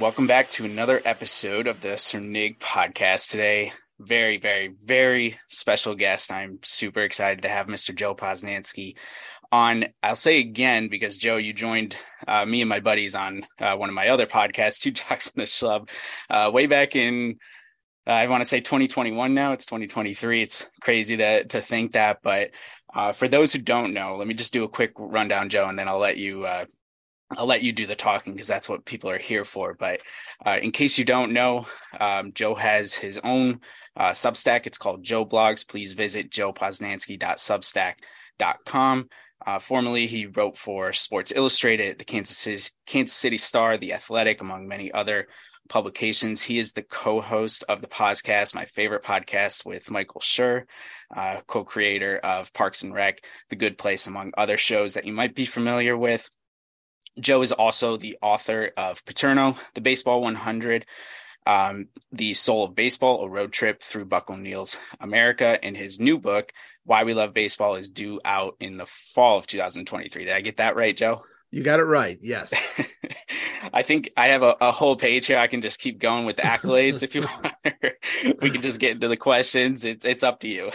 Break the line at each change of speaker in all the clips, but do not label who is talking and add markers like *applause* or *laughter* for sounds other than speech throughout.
Welcome back to another episode of the Cernig podcast today. Very, very, very special guest. I'm super excited to have Mr. Joe Posnanski on. I'll say again because Joe, you joined uh, me and my buddies on uh, one of my other podcasts, *laughs* Two Jocks in the Schlub, uh, way back in uh, I want to say 2021 now. It's 2023. It's crazy to to think that, but uh, for those who don't know, let me just do a quick rundown, Joe, and then I'll let you uh, I'll let you do the talking because that's what people are here for. But uh, in case you don't know, um, Joe has his own uh, Substack. It's called Joe Blogs. Please visit joeposnanski.substack.com. Uh, formerly, he wrote for Sports Illustrated, the Kansas City, Kansas City Star, The Athletic, among many other publications. He is the co-host of the podcast, my favorite podcast with Michael Schur, uh, co-creator of Parks and Rec, The Good Place, among other shows that you might be familiar with. Joe is also the author of Paterno, the Baseball 100, um, The Soul of Baseball, a road trip through Buck O'Neil's America, and his new book, Why We Love Baseball, is due out in the fall of 2023. Did I get that right, Joe?
You got it right. Yes. *laughs*
I think I have a, a, whole page here. I can just keep going with the accolades if you *laughs* want. *laughs* we can just get into the questions. It's it's up to you.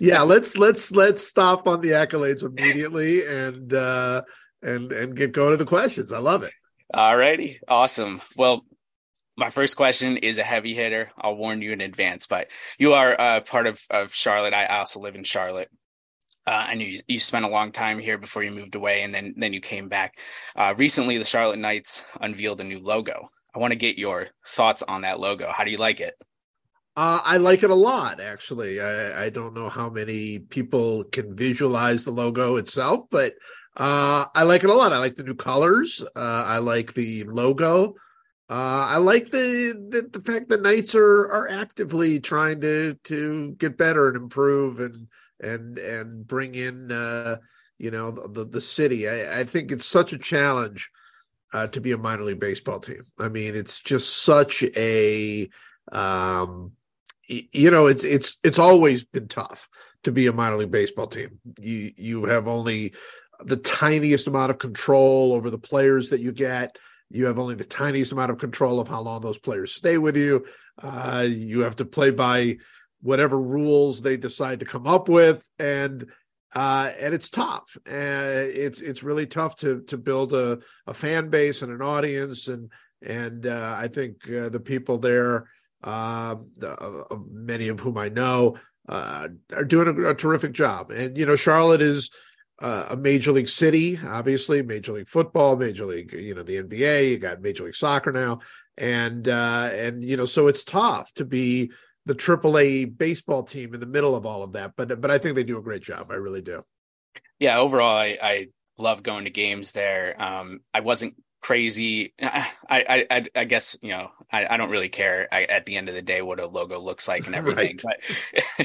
yeah, let's let's let's stop on the accolades immediately and uh and and get going to the questions. I love it.
All righty. Awesome. Well, my first question is a heavy hitter. I'll warn you in advance, but you are uh, part of, of Charlotte. I also live in Charlotte. Uh, I knew you, you, spent a long time here before you moved away, and then then you came back. Uh, recently, the Charlotte Knights unveiled a new logo. I want to get your thoughts on that logo. How do you like it?
Uh, I like it a lot, actually. I, I, don't know how many people can visualize the logo itself, but uh, I like it a lot. I like the new colors. Uh, I like the logo. Uh, I like the, the, the fact that Knights are are actively trying to to get better and improve and and and bring in uh, you know the the city. I, I think it's such a challenge uh, to be a minor league baseball team. I mean, it's just such a um, you know it's it's it's always been tough to be a minor league baseball team. You you have only the tiniest amount of control over the players that you get. You have only the tiniest amount of control of how long those players stay with you. Uh, you have to play by whatever rules they decide to come up with and uh, and it's tough. Uh, it's it's really tough to to build a, a fan base and an audience, and and uh, I think uh, the people there, um, the, many of whom I know, uh, are doing a, a, terrific job. And you know, Charlotte is uh, a major league city, obviously, Major League Football, Major League, you know, the NBA. You got Major League Soccer now, and uh, and you know, so it's tough to be the AAA baseball team in the middle of all of that. But but I think they do a great job. I really do.
Yeah, overall, I, I love going to games there. Um, I wasn't crazy. I, I, I, guess you know I, I don't really care I, at the end of the day what a logo looks like and *laughs* everything. But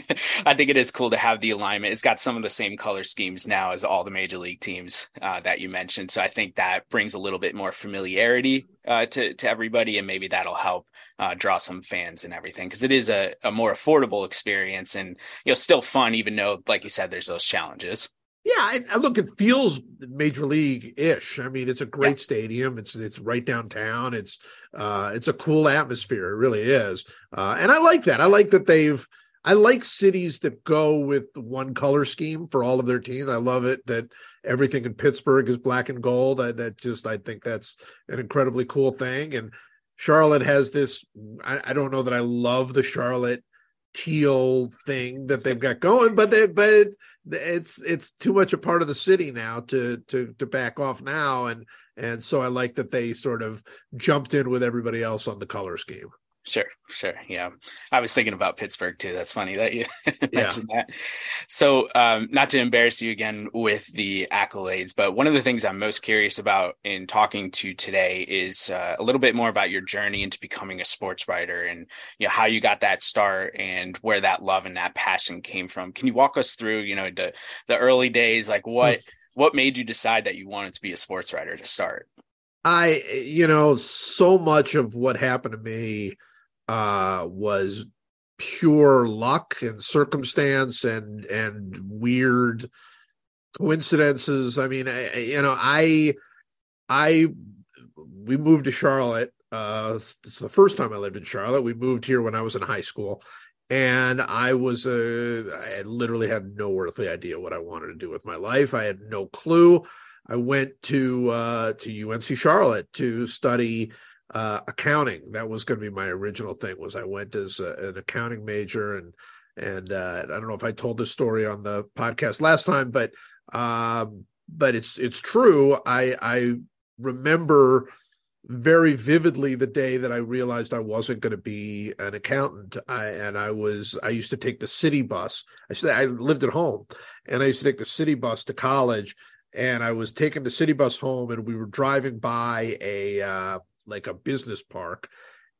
*laughs* I think it is cool to have the alignment. It's got some of the same color schemes now as all the major league teams uh, that you mentioned. So I think that brings a little bit more familiarity uh, to to everybody, and maybe that'll help uh, draw some fans and everything because it is a, a more affordable experience and you know still fun, even though like you said, there's those challenges.
Yeah, I, I look, it feels major league ish. I mean, it's a great yeah. stadium. It's it's right downtown. It's uh, it's a cool atmosphere. It really is, uh, and I like that. I like that they've. I like cities that go with one color scheme for all of their teams. I love it that everything in Pittsburgh is black and gold. I, that just I think that's an incredibly cool thing. And Charlotte has this. I, I don't know that I love the Charlotte teal thing that they've got going, but they but it's it's too much a part of the city now to to to back off now, and and so I like that they sort of jumped in with everybody else on the color scheme.
Sure, sure. Yeah. I was thinking about Pittsburgh too. That's funny that you *laughs* mentioned yeah. that. So, um, not to embarrass you again with the accolades, but one of the things I'm most curious about in talking to today is uh, a little bit more about your journey into becoming a sports writer and you know how you got that start and where that love and that passion came from. Can you walk us through, you know, the the early days, like what mm. what made you decide that you wanted to be a sports writer to start?
I, you know, so much of what happened to me uh, was pure luck and circumstance and and weird coincidences. I mean, I, you know, I I we moved to Charlotte Uh, it's the first time I lived in Charlotte. We moved here when I was in high school, and I was uh, I literally had no earthly idea what I wanted to do with my life. I had no clue. I went to uh, to UNC Charlotte to study uh, accounting. That was going to be my original thing. Was I went as a, an accounting major, and and uh, I don't know if I told this story on the podcast last time, but um, but it's it's true. I I remember very vividly the day that I realized I wasn't going to be an accountant. I, and I was, I used to take the city bus. I said, I lived at home and I used to take the city bus to college and I was taking the city bus home and we were driving by a, uh, like a business park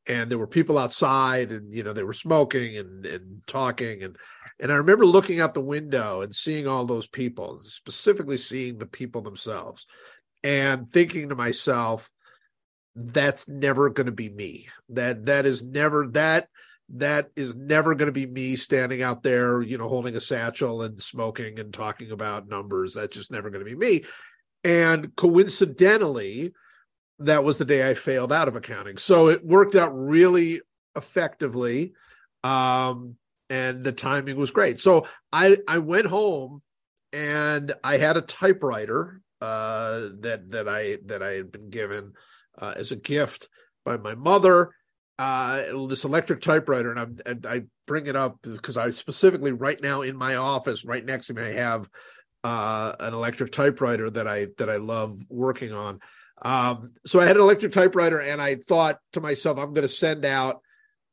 and there were people outside and, you know, they were smoking and, and talking. And, and I remember looking out the window and seeing all those people, specifically seeing the people themselves and thinking to myself, that's never going to be me. That that is never that that is never going to be me standing out there, you know, holding a satchel and smoking and talking about numbers. That's just never going to be me. And coincidentally, that was the day I failed out of accounting. So it worked out really effectively. Um, and the timing was great. So I I went home and I had a typewriter uh, that that I that I had been given uh, as a gift by my mother. Uh, this electric typewriter, and, I'm, and I bring it up because I specifically right now in my office, right next to me, I have uh, an electric typewriter that I that I love working on. Um, so I had an electric typewriter, and I thought to myself, I'm going to send out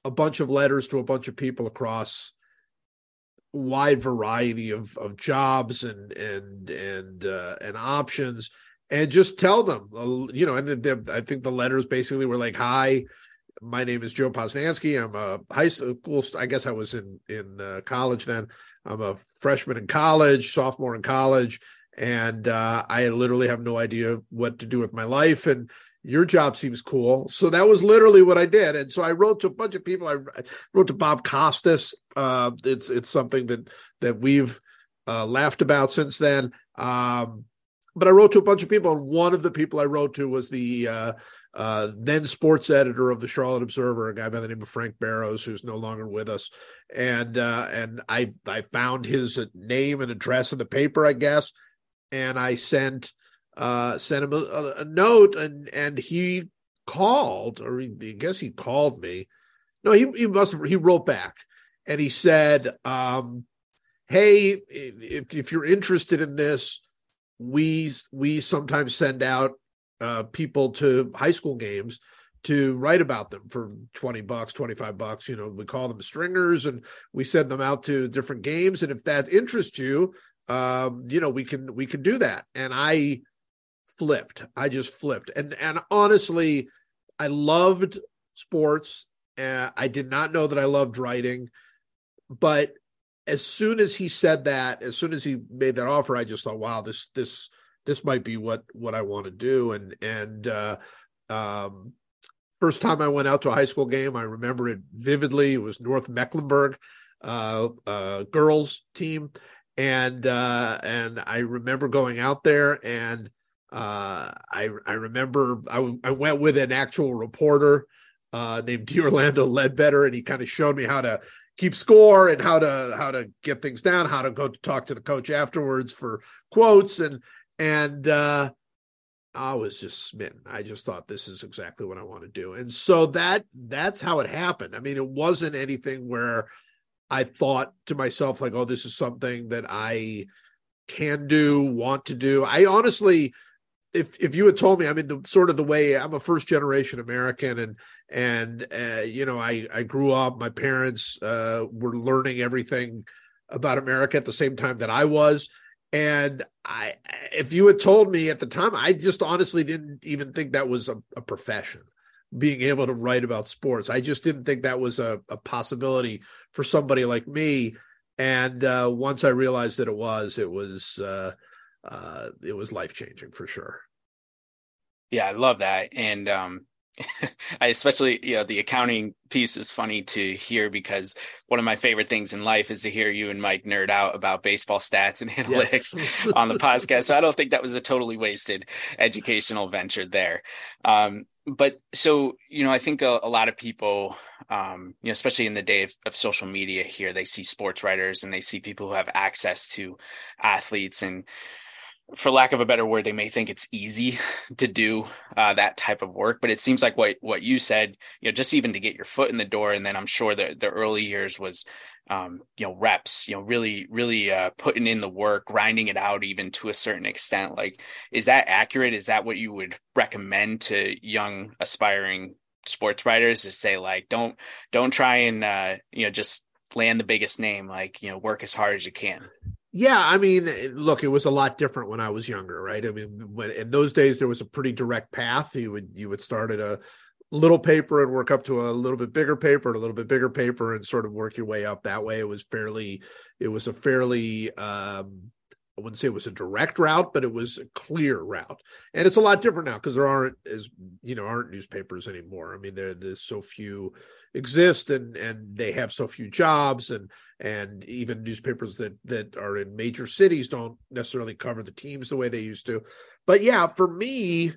a bunch of letters to a bunch of people across wide variety of of jobs and and and uh, and options and just tell them, uh, you know, and I think the letters basically were like, "Hi, my name is Joe Posnanski. I'm a high school. I guess I was in in uh, college then. I'm a freshman in college, sophomore in college, and uh, I literally have no idea what to do with my life. And your job seems cool. So that was literally what I did. And so I wrote to a bunch of people. I wrote to Bob Costas. Uh, it's it's something that that we've uh, laughed about since then. Um, but I wrote to a bunch of people, and one of the people I wrote to was the uh, uh, then sports editor of the Charlotte Observer, a guy by the name of Frank Barrows, who's no longer with us. And uh, and I I found his name and address in the paper, I guess, and I sent uh, sent him a, a note, and and he called, or he, I guess he called me. No, he he must have, he wrote back, and he said, um, "Hey, if if you're interested in this." we we sometimes send out uh, people to high school games to write about them for 20 bucks 25 bucks you know we call them stringers and we send them out to different games and if that interests you um, you know we can we can do that. And i flipped. I just flipped. And and honestly i loved sports. Uh, i did not know that i loved writing. But as soon as he said that, as soon as he made that offer, I just thought, wow, this this this might be what what I want to do. And and uh, um, first time I went out to a high school game, I remember it vividly. It was North Mecklenburg uh, uh, girls team, and uh, and I remember going out there and. Uh, I I remember I, I went with an actual reporter uh, named Orlando Ledbetter, and he kind of showed me how to keep score and how to how to get things down, how to go to talk to the coach afterwards for quotes and and uh I was just smitten. I just thought this is exactly what I want to do. And so that that's how it happened. I mean, it wasn't anything where I thought to myself like, "Oh, this is something that I can do, want to do." I honestly if if you had told me, I mean, the sort of the way I'm a first generation American, and and uh, you know, I I grew up. My parents uh, were learning everything about America at the same time that I was, and I if you had told me at the time, I just honestly didn't even think that was a, a profession. Being able to write about sports, I just didn't think that was a, a possibility for somebody like me. And uh, once I realized that it was, it was. Uh, uh, it was life changing for sure.
Yeah, I love that, and um, *laughs* I especially you know the accounting piece is funny to hear because one of my favorite things in life is to hear you and Mike nerd out about baseball stats and *laughs* analytics yes. on the podcast. So I don't think that was a *laughs* totally wasted educational venture there. Um, but so you know i think a, a lot of people um, you know especially in the day of, of, social media here they see sports writers and they see people who have access to athletes and for lack of a better word they may think it's easy to do uh, that type of work. But it seems like what what you said you know just even to get your foot in the door and then i'm sure that the early years was um, you know reps you know really really uh, putting in the work grinding it out even to a certain extent like is that accurate is that what you would recommend to young aspiring sports writers to say like don't don't try and uh, you know just land the biggest name like you know work as hard as you can
yeah, I mean, look, it was a lot different when I was younger, right? I mean, when in those days there was a pretty direct path. You would you would start at a little paper and work up to a little bit bigger paper and a little bit bigger paper and sort of work your way up that way it was fairly it was a fairly um I wouldn't say it was a direct route, but it was a clear route. And it's a lot different now because there aren't as you know aren't newspapers anymore. I mean, there there's so few exist and and they have so few jobs and and even newspapers that that are in major cities don't necessarily cover the teams the way they used to. But yeah, for me,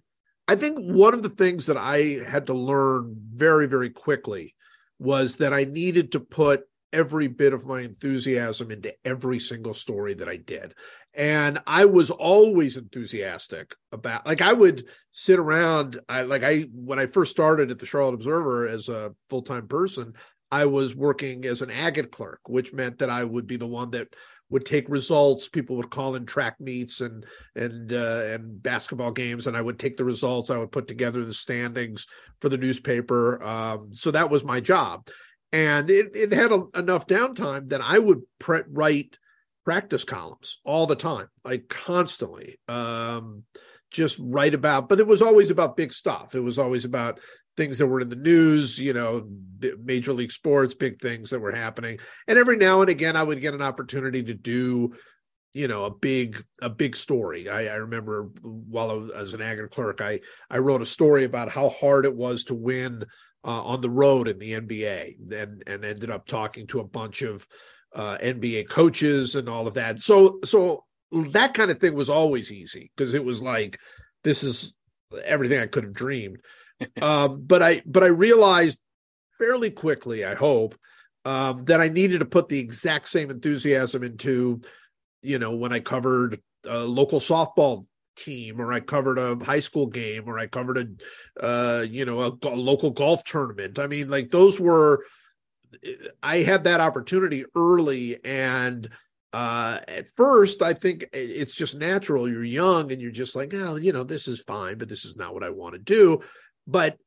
I think one of the things that I had to learn very, very quickly was that I needed to put every bit of my enthusiasm into every single story that I did. And I was always enthusiastic about like I would sit around I like I when I first started at the Charlotte Observer as a full-time person, I was working as an agate clerk, which meant that I would be the one that would take results. People would call in track meets and and uh, and basketball games, and I would take the results. I would put together the standings for the newspaper. Um, so that was my job, and it, it had a, enough downtime that I would pre- write practice columns all the time, like constantly. Um, just write about, but it was always about big stuff. It was always about things that were in the news, you know, major league sports, big things that were happening. And every now and again, I would get an opportunity to do, you know, a big, a big story. I, I remember while I was as an agate clerk, I, I wrote a story about how hard it was to win uh, on the road in the NBA and, and ended up talking to a bunch of uh, NBA coaches and all of that. So, so that kind of thing was always easy because it was like, this is everything I could have dreamed um, but I but I realized fairly quickly, I hope, um, that I needed to put the exact same enthusiasm into, you know, when I covered a local softball team or I covered a high school game or I covered a uh, you know, a, a local golf tournament. I mean, like those were I had that opportunity early and uh, at first, I think it's just natural. You're young and you're just like, oh, you know, this is fine, but this is not what I want to do. But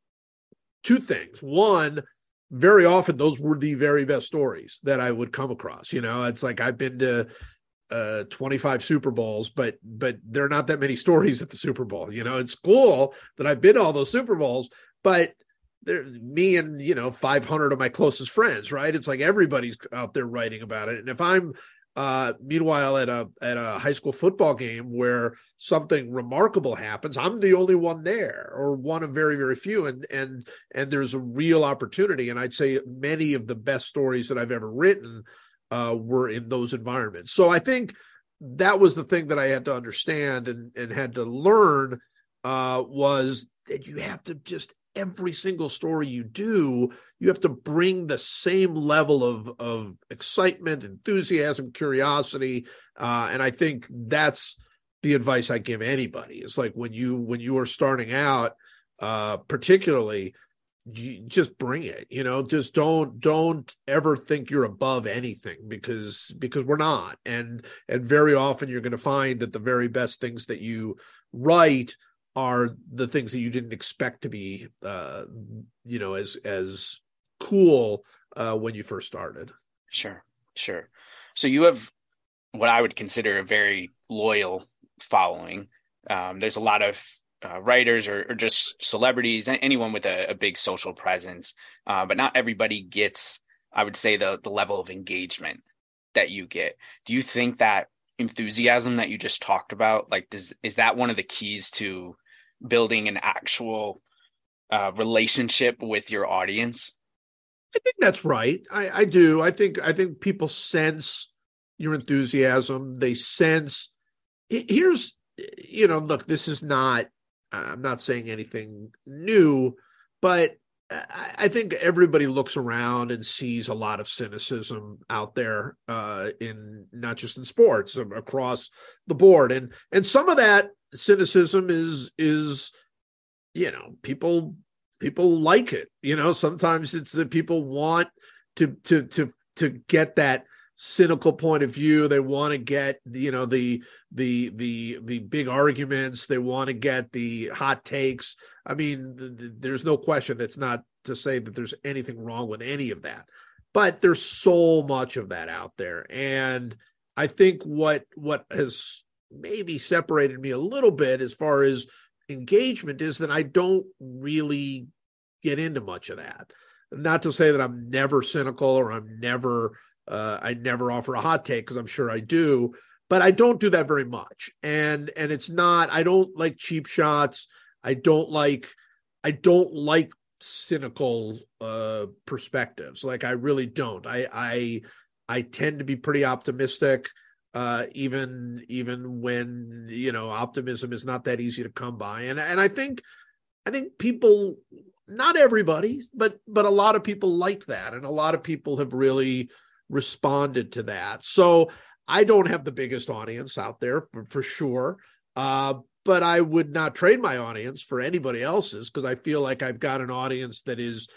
two things. One, very often those were the very best stories that I would come across. You know, it's like I've been to uh 25 Super Bowls, but but there are not that many *laughs* stories at the Super Bowl. You know, it's cool that I've been to all those Super Bowls, but there me and you know 500 of my closest friends, right? It's like everybody's out there writing about it. And if I'm uh, meanwhile, at a at a high school football game where something remarkable happens, I'm the only one there, or one of very very few, and and and there's a real opportunity. And I'd say many of the best stories that I've ever written uh, were in those environments. So I think that was the thing that I had to understand and and had to learn uh, was that you have to just every single story you do, you have to bring the same level of of excitement, enthusiasm, curiosity, uh, and I think that's the advice I give anybody. It's like when you when you are starting out, uh, particularly, you just bring it. You know, just don't don't ever think you're above anything because because we're not, and and very often you're going to find that the very best things that you write are the things that you didn't expect to be uh you know as as cool uh when you first started.
Sure sure. So you have what i would consider a very loyal following. Um there's a lot of uh, writers or, or, just celebrities anyone with a, a big social presence. Uh, but not everybody gets i would say the the level of engagement that you get. Do you think that enthusiasm that you just talked about like does is that one of the keys to building an actual uh, relationship with your audience?
I think that's right. I, I do. I think I think people sense your enthusiasm. They sense. Here's, you know, look. This is not I'm not saying anything new, but I think everybody looks around and sees a lot of cynicism out there uh, in not just in sports across the board, and and some of that cynicism is is you know people people like it. You know, sometimes it's that people want to to to to get that cynical point of view. They want to get you know the the the the big arguments. They want to get the hot takes. I mean the, the, there's no question that's not to say that there's anything wrong with any of that but there's so much of that out there. And i think what what has maybe separated me a little bit as far as engagement is that i don't really get into much of that. Not to say that i'm never cynical or i'm never uh, I never offer a hot take because I'm sure I do, but I don't do that very much. And and it's not. I don't like cheap shots. I don't like. I don't like cynical uh perspectives. Like I really don't. I I I tend to be pretty optimistic. Uh, even even when you know optimism is not that easy to come by, and and I think I think people, not everybody, but but a lot of people like that, and a lot of people have really responded to that. So I don't have the biggest audience out there for, for sure. Uh, but I would not trade my audience for anybody else's because I feel like I've got an audience that is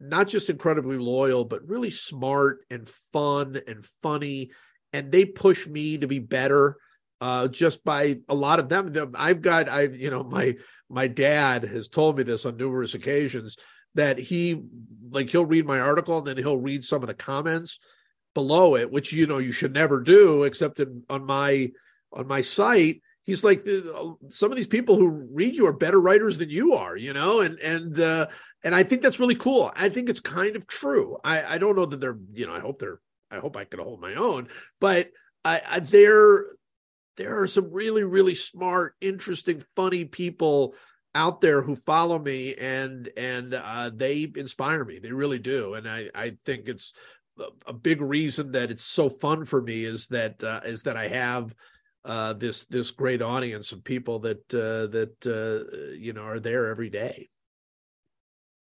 not just incredibly loyal, but really smart and fun and funny. And they push me to be better uh, just by a lot of them. I've got, I've, you know, my, my dad has told me this on numerous occasions that he, like, he'll read my article and then he'll read some of the comments below it, which you know you should never do, except in, on my on my site. He's like some of these people who read you are better writers than you are, you know, and and uh, and I think that's really cool. I think it's kind of true. I I don't know that they're you know I hope they're I hope I can hold my own, but I, I there there are some really really smart, interesting, funny people out there who follow me and and uh, they inspire me they really do and i i think it's a big reason that it's so fun for me is that uh, is that I have uh, this this great audience of people that uh, that uh, you know are there every day.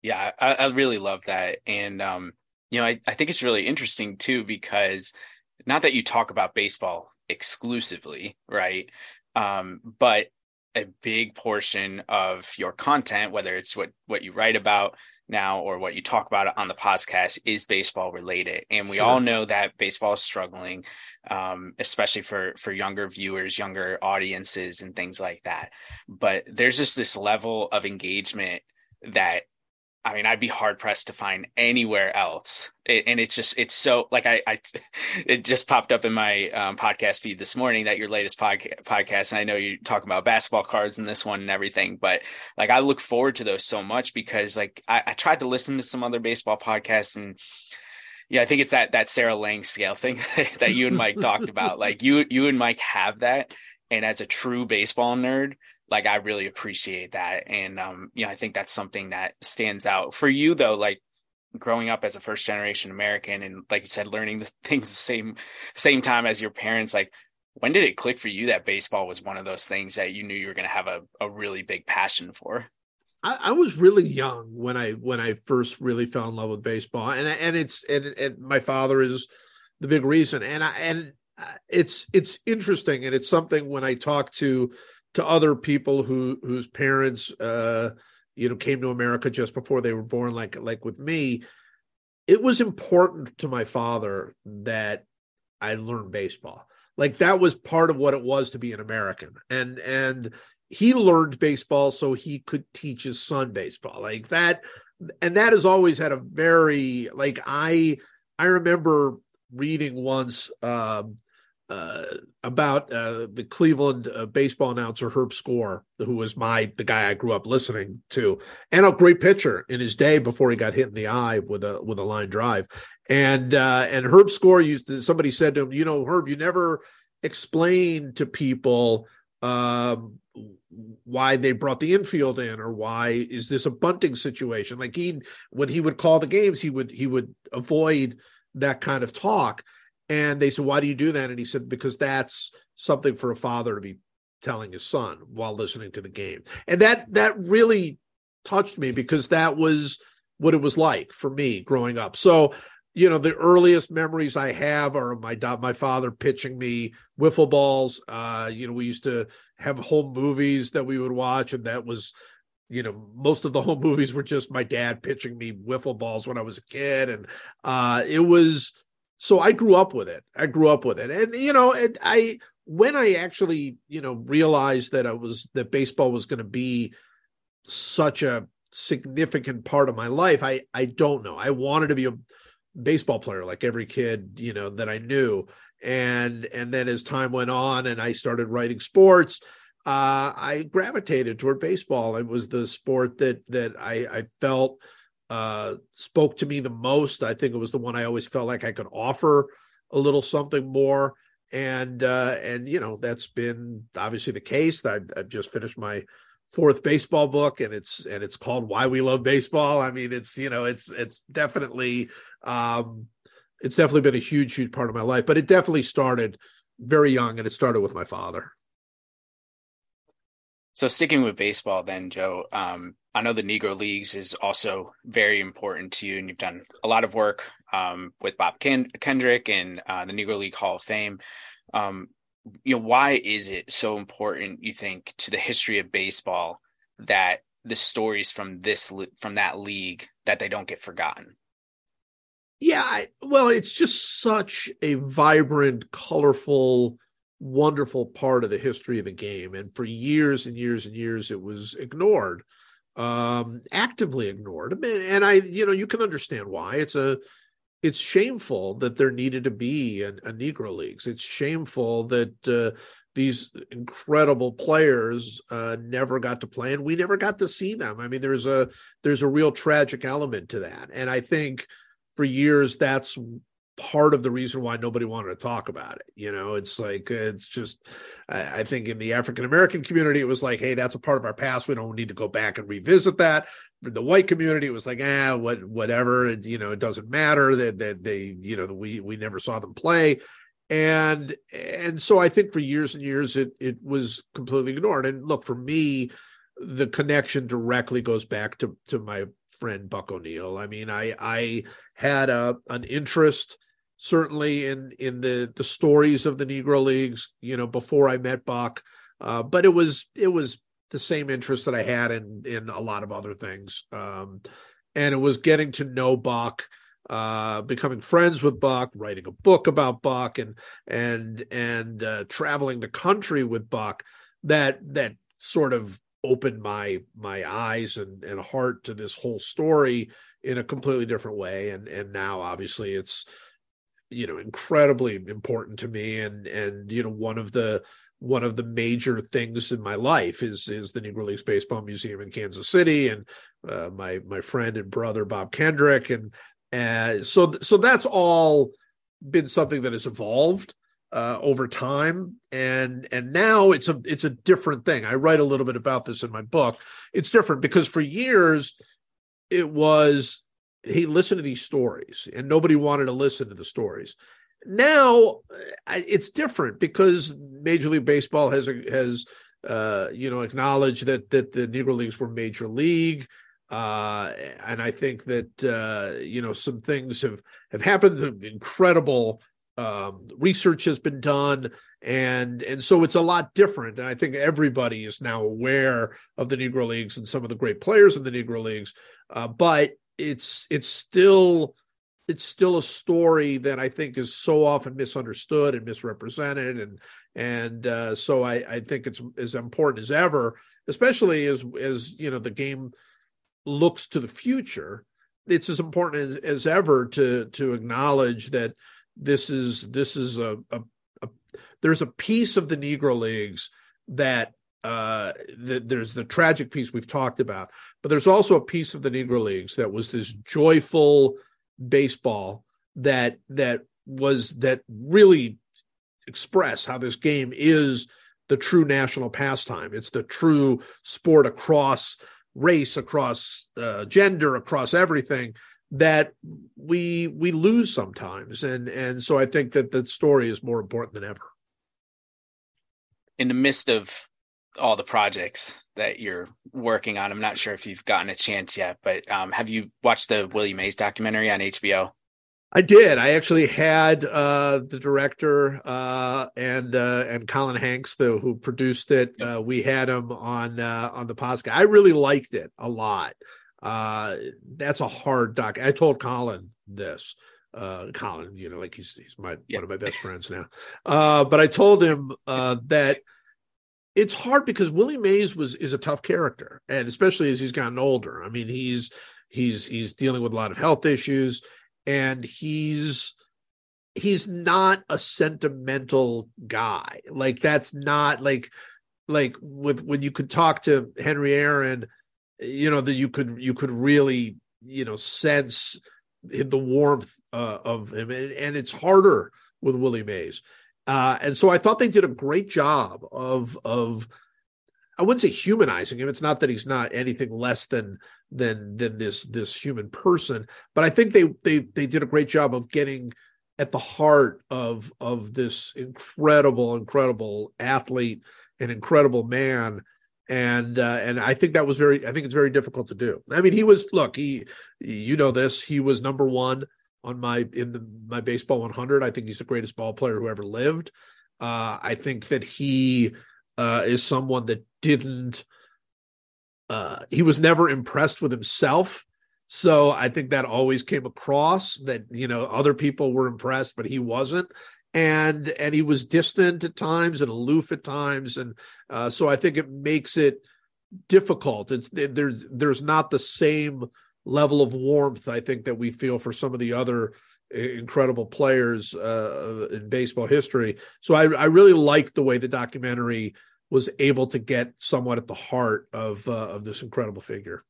Yeah, I, I really love that, and um, you know, I, I think it's really interesting too because not that you talk about baseball exclusively, right? Um, but a big portion of your content, whether it's what what you write about, now or what you talk about on the podcast is baseball related and we sure. all know that baseball is struggling um, especially for for younger viewers younger audiences and things like that but there's just this level of engagement that I mean, I'd be hard pressed to find anywhere else. It, and it's just, it's so like I, I, *laughs* it just popped up in my um, podcast feed this morning that your latest podca- podcast, and I know you talk about basketball cards in this one and everything, but like I look forward to those so much because like I, I tried to listen to some other baseball podcasts and yeah, I think it's that that Sarah Langs scale thing *laughs* that you and Mike talked about. *laughs* Like you, you and Mike have that, and as a true baseball nerd, like I really appreciate that. And um, you know, I think that's something that stands out. For you though, like growing up as a first generation American and like you said, learning *laughs* the things the same same time as your parents, like when did it click for you that baseball was one of those things that you knew you were gonna have a, a really big passion for?
I, was really young when I when I first really fell in love with baseball, and and it's and, and my father is the big reason, and I and uh, it's it's interesting, and it's something when I talk to to other people who whose parents uh you know came to America just before they were born like like with me. It was important to my father that I learned baseball. Like that was part of what it was to be an American. And and he learned baseball so he could teach his son baseball. Like that and that has always had a very like I I remember reading once um uh, about uh, the Cleveland uh, baseball announcer Herb Score, who was my the guy I grew up listening to, and a great pitcher in his day before he got hit in the eye with a with a line drive. And uh, and Herb Score used to, somebody said to him, you know, Herb, you never explain to people um, why they brought the infield in or why is this a bunting situation. Like he when he would call the games, he would he would avoid that kind of talk and they said, Why do you do that? And he said, Because that's something for a father to be telling his son while listening to the game. And that that really touched me because that was what it was like for me growing up. So, you know, the earliest memories I have are my my father pitching me wiffle balls. Uh, you know, we used to have home movies that we would watch, and that was, you know, most of the home *laughs* movies were just my dad pitching me wiffle balls when I was a kid, and uh, it was. So I grew up with it. I grew up with it, and you know, and I when I actually, you know, realized that I was that baseball was going to be such a significant part of my life, I I don't know. I wanted to be a baseball player like every kid, you know, that I knew. And and then as time went on and I started writing sports, uh, I gravitated toward baseball. It was the sport that that I, I felt uh, spoke to me the most. I think it was the one I always felt like I could offer a little something more and uh, and you know that's been obviously the case. I've, I've just finished my fourth baseball book, and it's and it's called Why We Love Baseball. I mean, it's you know it's it's definitely um, it's definitely been a huge huge part of my life, but it definitely started very young, and it started with my father.
So sticking with baseball, then Joe, um, I know the Negro Leagues is also very important to you, and you've done a lot of work um, with Bob Ken- Kendrick and uh, the Negro League Hall of Fame. Um, you know, why is it so important? You think to the history of baseball that the stories from this from that league that they don't get forgotten.
Yeah, I, well, it's just such a vibrant, colorful wonderful part of the history of the game. And for years and years and years, it was ignored, um, actively ignored. And I, you know, you can understand why. It's a, it's shameful that there needed to be a, a Negro leagues. It's shameful that uh, these incredible players uh, never got to play, and we never got to see them. I mean, there's a there's a real tragic element to that, and I think for years that's part of the reason why nobody wanted to talk about it. You know, it's like it's just I, I think in the African American community it was like, hey, that's a part of our past. We don't need to go back and revisit that. For the white community, it was like, ah, what whatever. It, you know, it doesn't matter that that they, you know, we we never saw them play. And and so I think for years and years it it was completely ignored. And look, for me, the connection directly goes back to to my friend Buck O'Neil. I mean, I I had a an interest certainly in in the the stories of the Negro Leagues, you know, before I met Buck. Uh, but it was it was the same interest that I had in in a lot of other things. Um, and it was getting to know Buck. uh, becoming friends with Buck, writing a book about Buck, and and and uh, traveling the country with Buck, That that sort of opened my my eyes and, and heart to this whole story in a completely different way. And and now obviously it's you know incredibly important to me and and you know one of the one of the major things in my life is is the Negro Leagues Baseball Museum in Kansas City and uh, my my friend and brother Bob Kendrick and uh, so so that's all been something that has evolved uh, over time and and now it's a it's a different thing. I write a little bit about this in my book. It's different because for years it was he listened to these stories and nobody wanted to listen to the stories. Now it's different because major league baseball has has uh, you know acknowledged that that the negro leagues were major league uh, and i think that uh, you know some things have have happened. Incredible um, research has been done and and so it's a lot different. And i think everybody is now aware of the negro leagues and some of the great players in the negro leagues uh, but it's it's still it's still a story that I think is so often misunderstood and misrepresented, and and uh, so I, I think it's as important as ever, especially as as you know the game looks to the future. It's as important as, as ever to to acknowledge that this is this is a, a, a there's a piece of the Negro Leagues that uh, the, there's the tragic piece we've talked about, but there's also a piece of the Negro Leagues that was this joyful baseball that that was that really express how this game is the true national pastime. It's the true sport across race, across uh, gender, across everything that we we lose sometimes, and and so I think that the story is more important than ever.
In the midst of all the projects that you're working on. I'm not sure if you've gotten a chance yet, but um, have you watched the Willie Mays documentary on HBO?
I did. I actually had uh, the director uh, and uh, and Colin Hanks, the, who produced it. Uh, we had him on uh, on the podcast. I really liked it a lot. Uh, that's a hard doc. I told Colin this. Colin, you know, like he's he's my one of my best friends now. but I told him that it's hard because Willie Mays was is a tough character, and especially as he's gotten older. I mean, he's he's he's dealing with a lot of health issues and he's he's not a sentimental guy. Like that's not like like with when you could talk to Henry Aaron, you know that you could you could really you know sense the warmth uh, of him, and, and, it's harder with Willie Mays. Uh, and so I thought they did a great job of of I wouldn't say humanizing him. It's not that he's not anything less than than than this this human person, but I think they they they did a great job of getting at the heart of of this incredible incredible athlete, an incredible man, and uh, and I think that was very I think it's very difficult to do. I mean, he was look he you know this he was number one on my in the my baseball 100. I think he's the greatest ball player who ever lived. Uh, I think that he uh, is someone that didn't uh, he was never impressed with himself so i think that always came across that you know other people were impressed but he wasn't and and he was distant at times and aloof at times and uh, so i think it makes it difficult it's there's there's not the same level of warmth i think that we feel for some of the other incredible players uh, in baseball history. So I, I really liked the way the documentary was able to get somewhat at the heart of uh, of this incredible figure.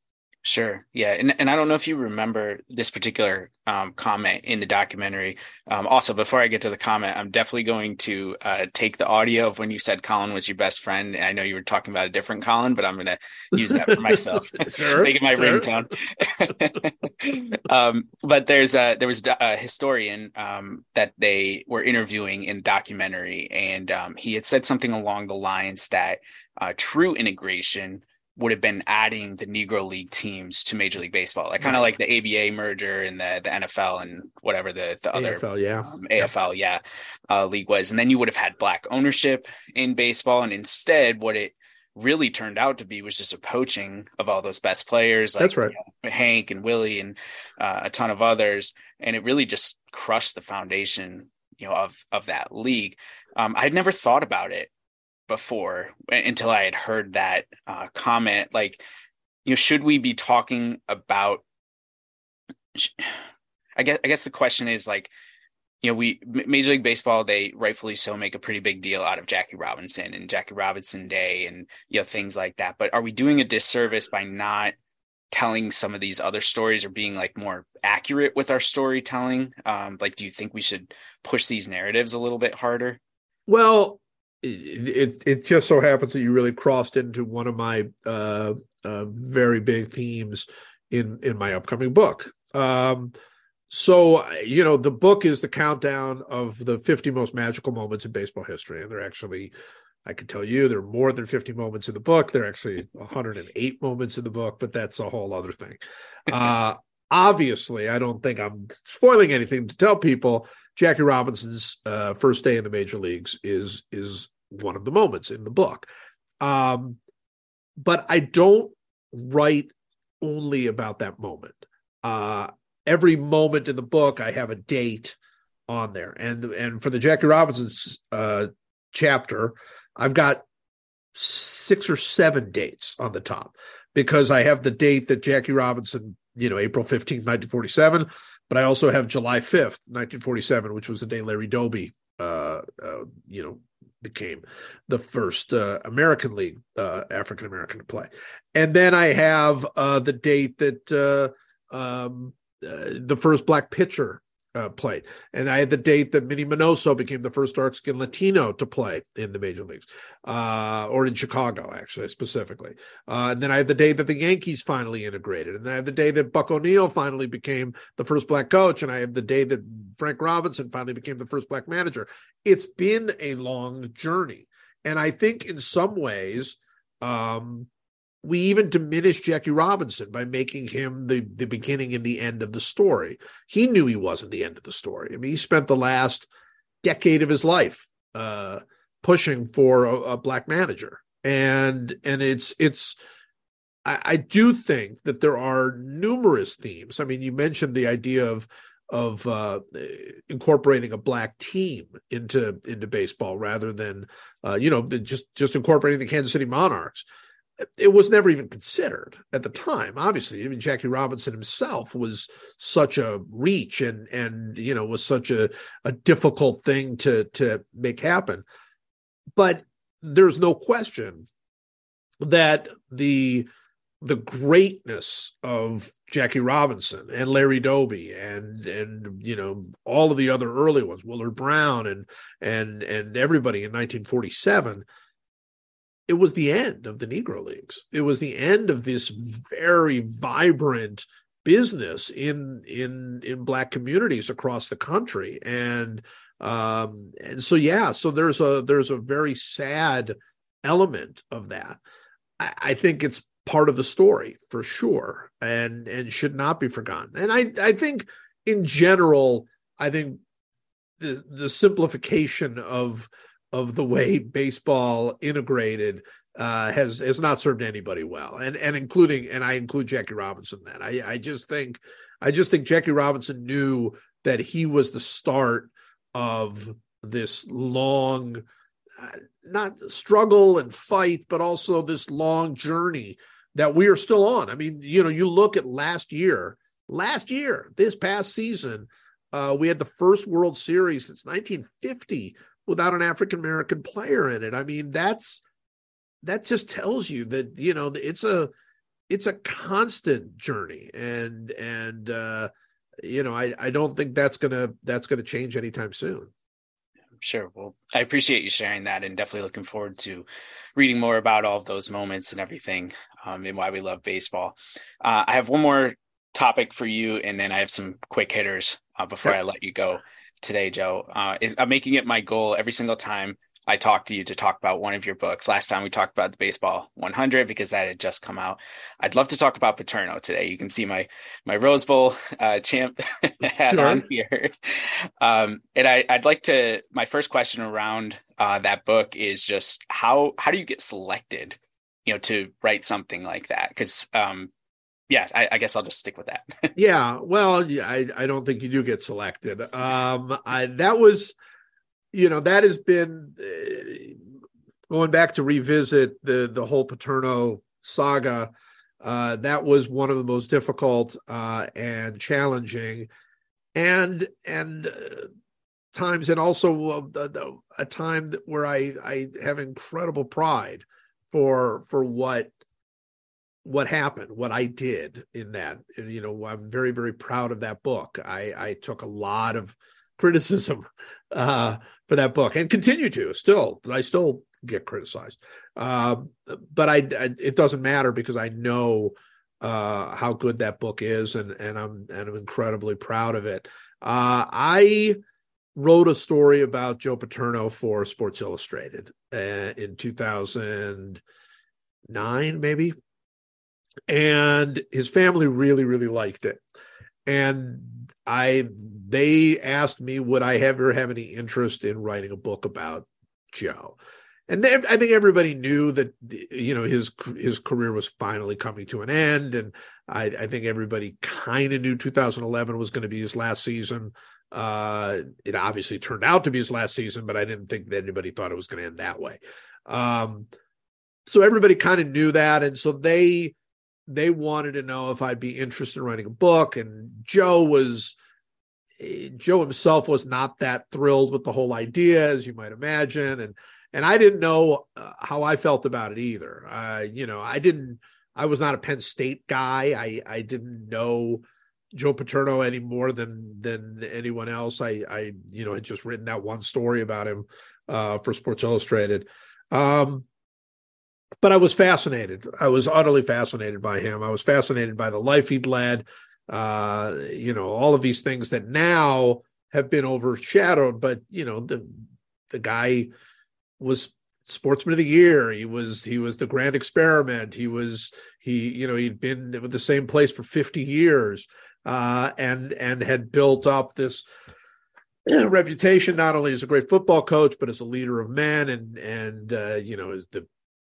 Sure. Yeah. And, and I don't know if you remember this particular um, comment in the documentary. Um, also, before I get to the comment, I'm definitely going to uh, take the audio of when you said Colin was your best friend. And I know you were talking about a different Colin, but I'm going to use that for myself. *laughs* sure, Make it my sure. ringtone. *laughs* um, but there's a, there was a historian um, that they were interviewing in documentary, and um, he had said something along the lines that uh, true integration – would have been adding the Negro League teams to Major League Baseball, like kind of like the ABA merger and the the NFL and whatever the the other
AFL, yeah,
um, AFL, yeah, uh, league was, and then you would have had black ownership in baseball, and instead, what it really turned out to be was just a poaching of all those best players,
like That's right.
You know, Hank and Willie and uh, a ton of others, and it really just crushed the foundation, you know, of of that league. Um, I'd never thought about it before until I had heard that uh, comment. Like, you know, should we be talking about? I guess I guess the question is like, you know, we Major League Baseball they rightfully so make a pretty big deal out of Jackie Robinson and Jackie Robinson Day and you know things like that. But are we doing a disservice by not telling some of these other stories or being like more accurate with our storytelling? Um, like, do you think we should push these narratives a little bit harder?
Well, it it just so happens that you really crossed into one of my uh, uh, very big themes in in my upcoming book. Um, so you know, the book is the countdown of the 50 most magical moments in baseball history, and they're actually. I can tell you there are more than 50 moments in the book. There are actually 108 moments in the book, but that's a whole other thing. *laughs* Uh, obviously, I don't think I'm spoiling anything to tell people Jackie Robinson's uh, first day in the major leagues is is one of the moments in the book. Um, but I don't write only about that moment. Uh, every moment in the book, I have a date on there, and and for the Jackie Robinson uh, chapter, I've got six or seven dates on the top because I have the date that Jackie Robinson, you know, April fifteenth, nineteen forty seven, but I also have July fifth, nineteen forty seven, which was the day Larry Doby, uh, uh, you know, became the first uh, American League uh, African American to play. And then I have uh, the date that uh, um, uh, the first black pitcher uh, played. And I had the date that Minnie Minoso became the first dark skinned Latino to play in the major leagues, uh, or in Chicago, actually, specifically. Uh, and then I had the day that the Yankees finally integrated. And then I had the day that Buck O'Neil finally became the first black coach. And I have the day that Frank Robinson finally became the first black manager. It's been a long journey. And I think in some ways, Um, we even diminished Jackie Robinson by making him the the beginning and the end of the story. He knew he wasn't the end of the story. I mean, he spent the last decade of his life uh, pushing for a, a, black manager, and and it's it's. I, I do think that there are numerous themes. I mean, you mentioned the idea of of uh, incorporating a black team into into baseball rather than uh, you know just just incorporating the Kansas City Monarchs. It was never even considered at the time. Obviously, I mean Jackie Robinson himself was such a reach and and you know was such a a difficult thing to to make happen. But there's no question that the the greatness of Jackie Robinson and Larry Doby and and you know all of the other early ones, Willard Brown and and and everybody in 1947 it was the end of the Negro Leagues. It was the end of this very vibrant business in in in black communities across the country. And um and so yeah so there's a there's a very sad element of that. I, I think it's part of the story for sure and and should not be forgotten. And i i think in general i think the the simplification of of the way baseball integrated uh, has has not served anybody well, and and including and I include Jackie Robinson. Then I I just think I just think Jackie Robinson knew that he was the start of this long, uh, not struggle and fight, but also this long journey that we are still on. I mean, you know, you look at last year, last year, this past season, uh, we had the first World Series since 1950 without an African American player in it. I mean, that's that just tells you that you know it's a it's a constant journey, and and uh, you know, I I don't think that's gonna that's gonna change anytime soon.
Sure. Well, I appreciate you sharing that, and definitely looking forward to reading more about all of those moments and everything um, and why we love baseball. Uh, I have one more topic for you, and then I have some quick hitters uh, before I let you go today, Joe. Uh, I'm making it my goal every single time I talk to you to talk about one of your books. Last time we talked about the Baseball 100 because that had just come out. I'd love to talk about Paterno today. You can see my my Rose Bowl uh, champ *laughs* hat sure. on here. Um, and I, would like to. My first question around uh, that book is just how how do you get selected you know to write something like that because um yeah I, I, guess i'll just stick with that. *laughs*
Yeah well yeah, I, I don't think you do get selected. Um I, that was you know that has been uh, going back to revisit the the whole paterno saga uh that was one of the most difficult uh and challenging. And and uh, times and also uh, a time where i i have incredible pride for for what what happened, what I did in that. And, you know, I'm very, very proud of that book. I, I took a lot of *laughs* criticism uh, for that book and continue to still. I still get criticized, uh, but I, I, it doesn't matter because I know uh, how good that book is, and and I'm and I'm incredibly proud of it. Uh, I wrote a story about Joe Paterno for Sports Illustrated uh, in 2009, maybe. And his family really, really liked it. And I, they asked me, would I ever have any interest in writing a book about Joe? And they, I think everybody knew that you know his his career was finally coming to an end, and I, I think everybody kind of knew 2011 was going to be his last season. Uh, it obviously turned out to be his last season, but I didn't think that anybody thought it was going to end that way. Um, so everybody kind of knew that, and so they they wanted to know if I'd be interested in writing a book. And Joe was Joe himself was not that thrilled with the whole idea, as you might imagine, and and I didn't know uh, how I felt about it either. Uh, you know, I didn't. I was not a Penn State guy. I I didn't know Joe Paterno any more than than anyone else. I I you know had just written that one story about him uh, for Sports Illustrated. Um, but I was fascinated. I was utterly fascinated by him. I was fascinated by the life he'd led. Uh, you know, all of these things that now have been overshadowed. But you know, the the guy was sportsman of the year. He was he was the grand experiment. He was he you know he'd been with the same place for 50 years uh, and and had built up this reputation not only as a great football coach but as a leader of men and and uh, you know as the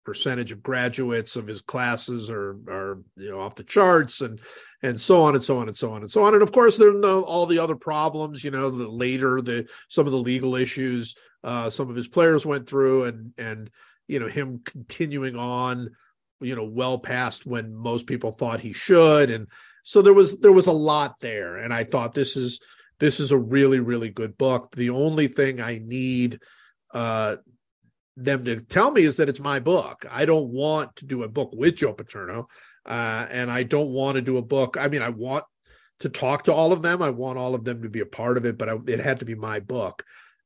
percentage of graduates of his classes are are you know off the charts and and so on and so on and so on and so on. And of course there are all the other problems you know the later the some of the legal issues uh, some of his players went through and and you know him continuing on you know well past when most people thought he should. And so there was there was a lot there. And i thought this is this is a really really good book. The only thing i need uh them to tell me is that it's my book. I don't want to do a book with joe paterno uh and i don't want to do a book. I mean i want to talk to all of them. I want all of them to be a part of it but I, it had to be my book.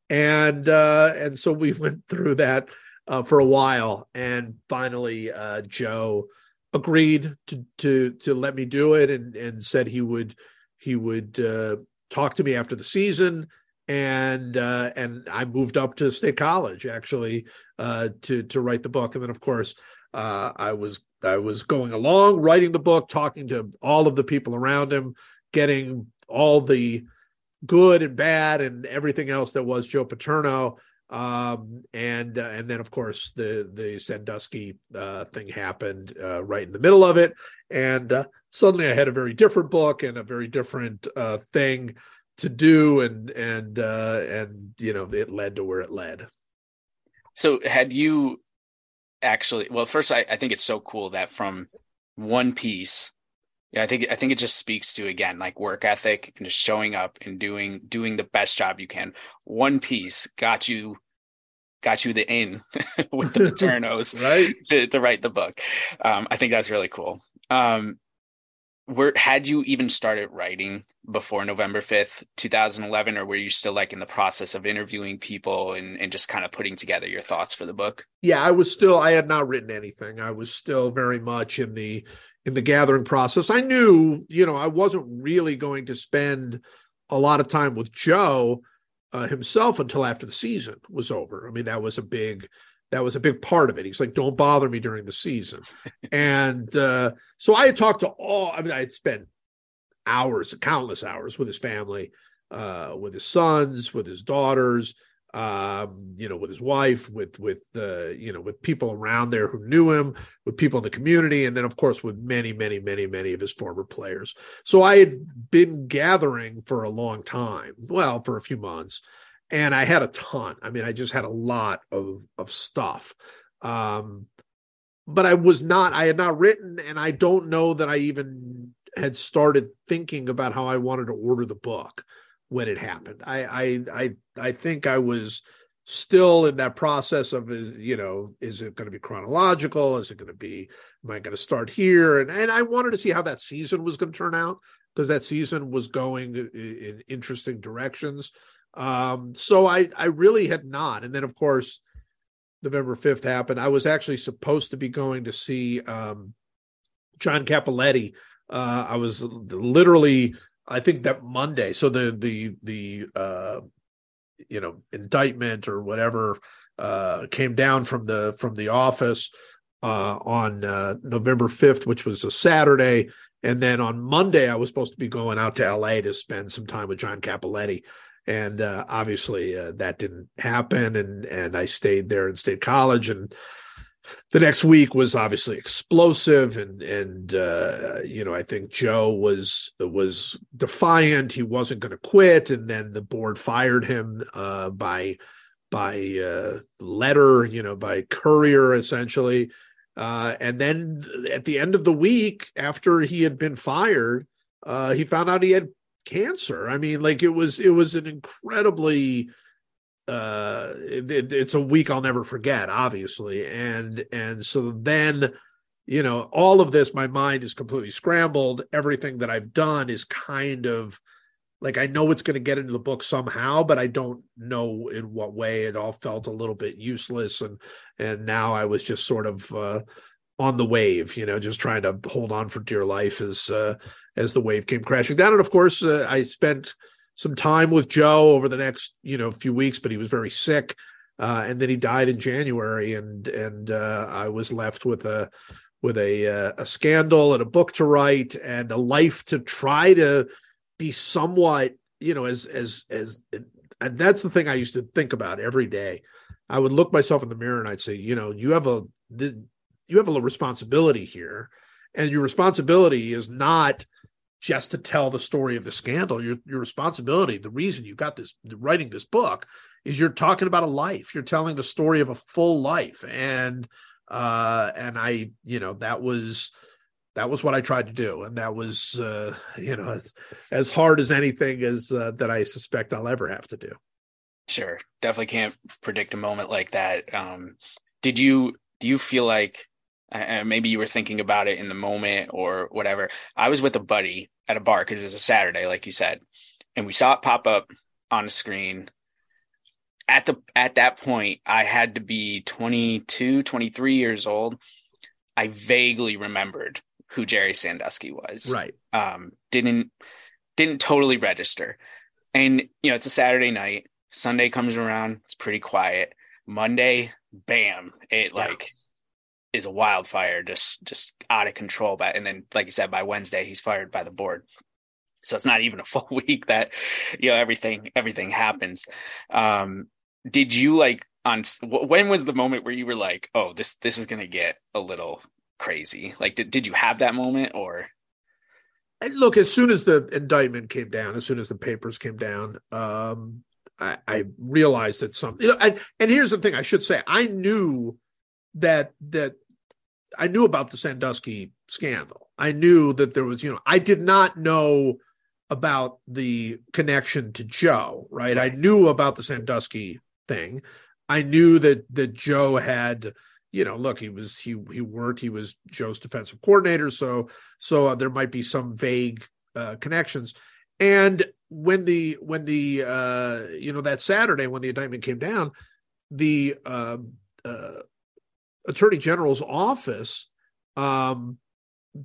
And uh, and so we *laughs* went through that uh, for a while, and finally uh, Joe agreed to to to let me do it, and and said he would he would uh, talk to me after the season, and uh, and I moved up to State College actually uh, to to write the book, and then of course. uh, I was I was going along writing the book, talking to all of the people around him, getting all the good and bad and everything else that was Joe Paterno. Um, and uh, and then of course the the Sandusky uh, thing happened uh, right in the middle of it, and suddenly I had a very different book and a very different uh, thing to do, and and uh, and you know it led to where it led.
So had you actually? Well, first I, I think it's so cool that from one piece yeah, I think I think it just speaks to again like work ethic and just showing up and doing doing the best job you can. One piece got you got you the in *laughs* with the *laughs* Paternos
right
to, to write the book. Um, I think that's really cool. Um, where had you even started writing before November 5th, 2011, or were you still like in the process of interviewing people and, and just kind of putting together your thoughts for the book?
Yeah, I was still, I had not written anything. I was still very much in the, in the gathering process. I knew, you know, I wasn't really going to spend a lot of time with Joe uh, himself until after the season was over. I mean, that was a big that was a big part of it. He's like, "Don't bother me during the season," and uh, so I had talked to all. I mean, I had spent hours, countless hours, with his family, uh, with his sons, with his daughters, um, you know, with his wife, with with the you know, with people around there who knew him, with people in the community, and then of course with many, many, many, many of his former players. So I had been gathering for a long time, well, for a few months, and I had a ton. I mean, I just had a lot of of stuff. Um, but I was not, I had not written, and I don't know that I even had started thinking about how I wanted to order the book when it happened. I I I I think I was still in that process of is you know is it going to be chronological is it going to be am i going to start here and and i wanted to see how that season was going to turn out because that season was going in interesting directions um so i i really had not and then of course november 5th happened i was actually supposed to be going to see um john cappelletti uh i was literally I think that Monday. So the the the uh, you know indictment or whatever uh, came down from the from the office uh, on uh, November fifth, which was a Saturday, and then on Monday I was supposed to be going out to L.A. to spend some time with John Cappelletti, and uh, obviously uh, that didn't happen, and and I stayed there in State College and the next week was obviously explosive and and uh, you know I think Joe was was defiant. He wasn't going to quit and then the board fired him uh, by by uh, letter you know by courier essentially. Uh, and then at the end of the week after he had been fired he found out he had cancer. I mean like it was it was an incredibly uh it, it's a week I'll never forget obviously. And and so then you know all of this my mind is completely scrambled. Everything that I've done is kind of like I know it's going to get into the book somehow but I don't know in what way. It all felt a little bit useless. And and now I was just sort of uh on the wave you know just trying to hold on for dear life as uh as the wave came crashing down and of course uh, I spent some time with Joe over the next, you know, few weeks, but he was very sick. uh, and then he died in January, and and uh, I was left with a with a uh, a scandal and a book to write and a life to try to be somewhat, you know, as as as and that's the thing I used to think about every day. I would look myself in the mirror and I'd say, you know, you have a you have a little responsibility here, and your responsibility is not just to tell the story of the scandal. Your your responsibility, the reason you got this writing this book, is you're talking about a life. You're telling the story of a full life, and uh, and I, you know, that was that was what I tried to do, and that was uh, *laughs* you know as as hard as anything as uh, that I suspect I'll ever have to do.
Sure, definitely can't predict a moment like that. Um, did you do you feel like uh, maybe you were thinking about it in the moment or whatever? I was with a buddy at a bar because it was a Saturday, like you said, and we saw it pop up on the screen. At the at that point, I had to be 22, 23 years old. I vaguely remembered who Jerry Sandusky was.
Right.
Um, didn't didn't totally register. And you know, it's a Saturday night. Sunday comes around, it's pretty quiet. Monday, bam, it yeah. like is a wildfire, just just out of control. But and then, like you said, by Wednesday, he's fired by the board. So it's not even a *laughs* full week that you know everything everything happens. Um, did you like on when was the moment where you were like, oh, this this is gonna get a little crazy? Like, did did you have that moment or?
Look, as soon as the indictment came down, as soon as the papers came down, um, I, I realized that something. You know, and here's the thing: I should say, I knew that that I knew about the Sandusky scandal. I knew that there was, you know, I did not know about the connection to Joe, right? I knew about the Sandusky thing. I knew that that Joe had, you know, look, he was he he worked, he was Joe's defensive coordinator, so so uh, there might be some vague uh, connections. And when the when the uh, you know that Saturday when the indictment came down, the uh, uh, attorney general's office um,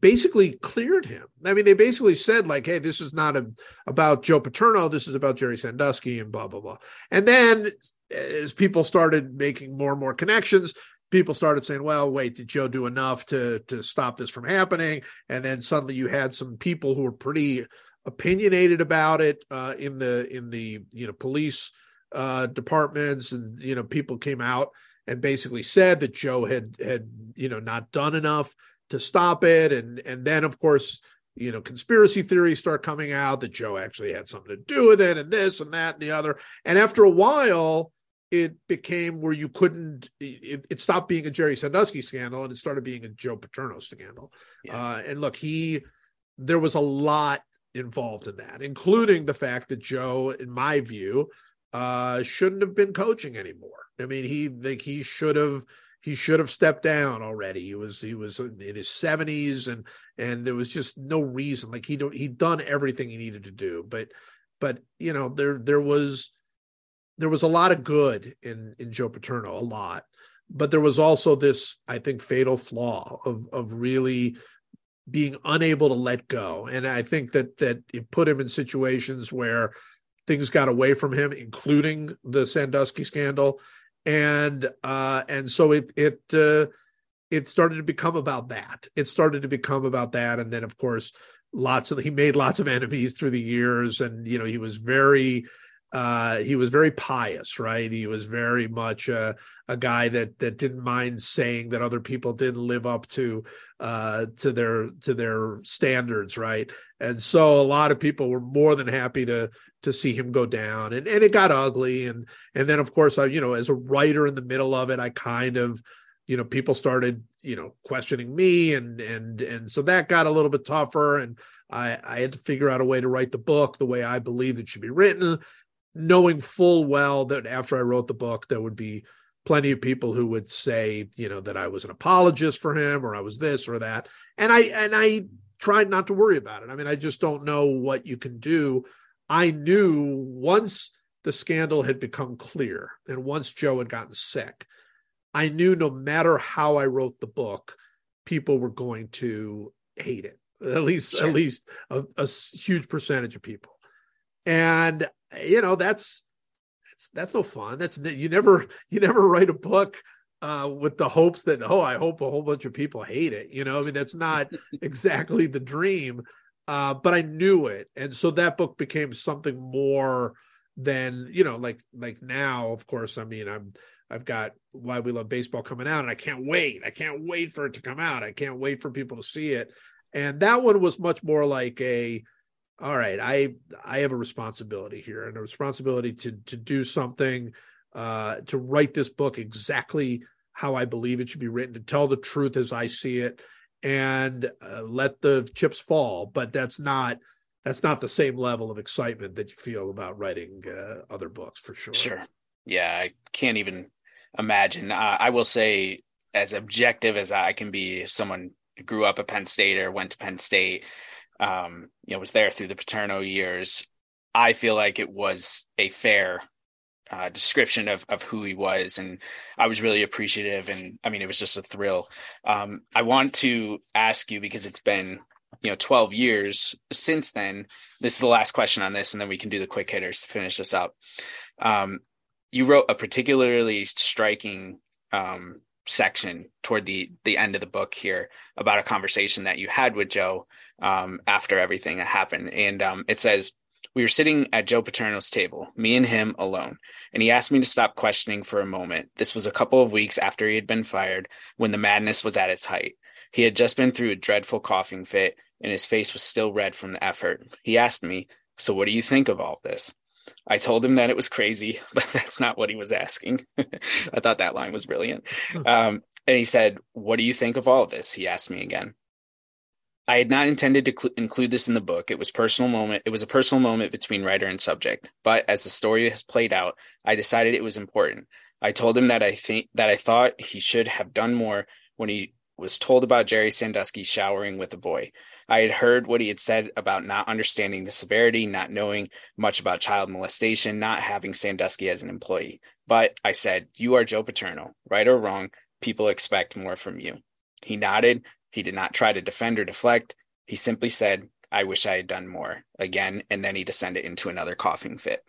basically cleared him. I mean, they basically said like, "Hey, this is not a, about Joe Paterno. This is about Jerry Sandusky and blah blah blah." And then, as people started making more and more connections, people started saying, "Well, wait, did Joe do enough to to stop this from happening?" And then suddenly you had some people who were pretty opinionated about it uh, in the in the you know police uh, departments, and you know people came out and basically said that Joe had had you know not done enough to stop it. And and then of course you know conspiracy theories start coming out that Joe actually had something to do with it and this and that and the other. And after a while it became where you couldn't it, it stopped being a Jerry Sandusky scandal and it started being a Joe Paterno scandal. Yeah. uh, and look he there was a lot involved in that including the fact that Joe in my view uh shouldn't have been coaching anymore I mean, he like he should have he should have stepped down already. He was he was in his seventies, and and there was just no reason. Like he he'd done everything he needed to do, but but you know there there was there was a lot of good in in Joe Paterno, a lot, but there was also this I think fatal flaw of of really being unable to let go, and I think that that it put him in situations where things got away from him, including the Sandusky scandal. And uh, and so it it uh, it started to become about that. It started to become about that, and then of course, lots of he made lots of enemies through the years, and you know he was very uh, he was very pious, right? He was very much a, a guy that that didn't mind saying that other people didn't live up to uh, to their to their standards, right? And so a lot of people were more than happy to to see him go down, and and it got ugly, and and then of course I you know as a writer in the middle of it, I kind of you know people started you know questioning me, and and and so that got a little bit tougher, and I I had to figure out a way to write the book the way I believed it should be written knowing full well that after I wrote the book, there would be plenty of people who would say, you know, that I was an apologist for him or I was this or that. And I and I tried not to worry about it. I mean, I just don't know what you can do. I knew once the scandal had become clear and once Joe had gotten sick, I knew no matter how I wrote the book, people were going to hate it. At least, sure. at least a, a huge percentage of people. And you know that's that's, that's no fun. That's you never *laughs* you never write a book uh, with the hopes that oh I hope a whole bunch of people hate it. You know, I mean that's not *laughs* exactly the dream. Uh, but I knew it, and so that book became something more than you know, like like now. Of course, I mean I'm I've got Why We Love Baseball coming out, and I can't wait. I can't wait for it to come out. I can't wait for people to see it. And that one was much more like a all right, I I have a responsibility here and a responsibility to to do something uh, to write this book exactly how I believe it should be written, to tell the truth as I see it, and uh, let the chips fall. But that's not that's not the same level of excitement that you feel about writing uh, other books for sure.
Sure. Yeah, I can't even imagine. Uh, I will say, as objective as I can be, someone grew up at Penn State or went to Penn State, um, you know, was there through the Paterno years. I feel like it was a fair uh, description of of who he was, and I was really appreciative. And I mean, it was just a thrill. Um, I want to ask you because it's been you know 12 years since then. This is the last question on this, and then we can do the quick hitters to finish this up. Um, you wrote a particularly striking um, section toward the the end of the book here about a conversation that you had with Joe um, after everything that happened, and um, it says we were sitting at Joe Paterno's table, me and him alone, and he asked me to stop questioning for a moment. This was a couple of weeks after he had been fired, when the madness was at its height. He had just been through a dreadful coughing fit, and his face was still red from the effort. He asked me, So what do you think of all this? I told him that it was crazy, *laughs* but that's not what he was asking. *laughs* I thought that line was brilliant. Um, and he said, What do you think of all of this? He asked me again. I had not intended to cl- include this in the book. It was personal moment. It was a personal moment between writer and subject. But as the story has played out, I decided it was important. I told him that I think that I thought he should have done more when he was told about Jerry Sandusky showering with a boy. I had heard what he had said about not understanding the severity, not knowing much about child molestation, not having Sandusky as an employee. But I said, You are Joe Paterno. Right or wrong, people expect more from you. He nodded he did not try to defend or deflect. He simply said, I wish I had done more again. And then he descended into another coughing fit.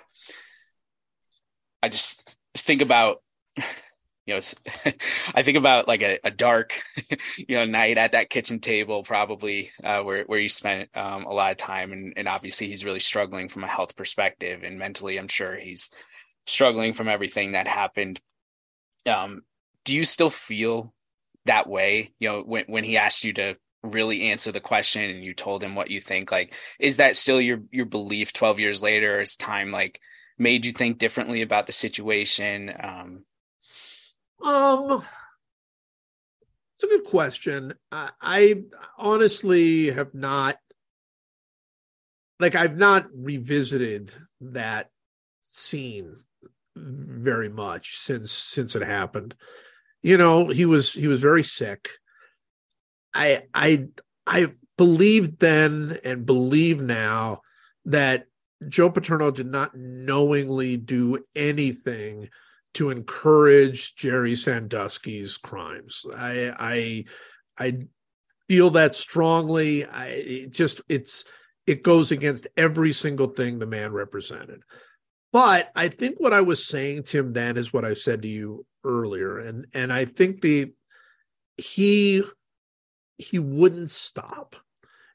I just think about, you know, *laughs* I think about like a, a dark, *laughs* you know, night at that kitchen table, probably uh, where, where you spent um, a lot of time. And, and obviously he's really struggling from a health perspective and mentally, I'm sure he's struggling from everything that happened. Um, do you still feel that way you know when when he asked you to really answer the question and you told him what you think like is that still your your belief 12 years later? As time like made you think differently about the situation? Um
um it's a good question. I, I honestly have not like i've not revisited that scene very much since since it happened you know he was he was very sick. I i i believed then and believe now that joe paterno did not knowingly do anything to encourage jerry sandusky's crimes. I i i feel that strongly. I it just it's it goes against every single thing the man represented. But I think what I was saying to him then is what I said to you earlier, and and I think the he he wouldn't stop,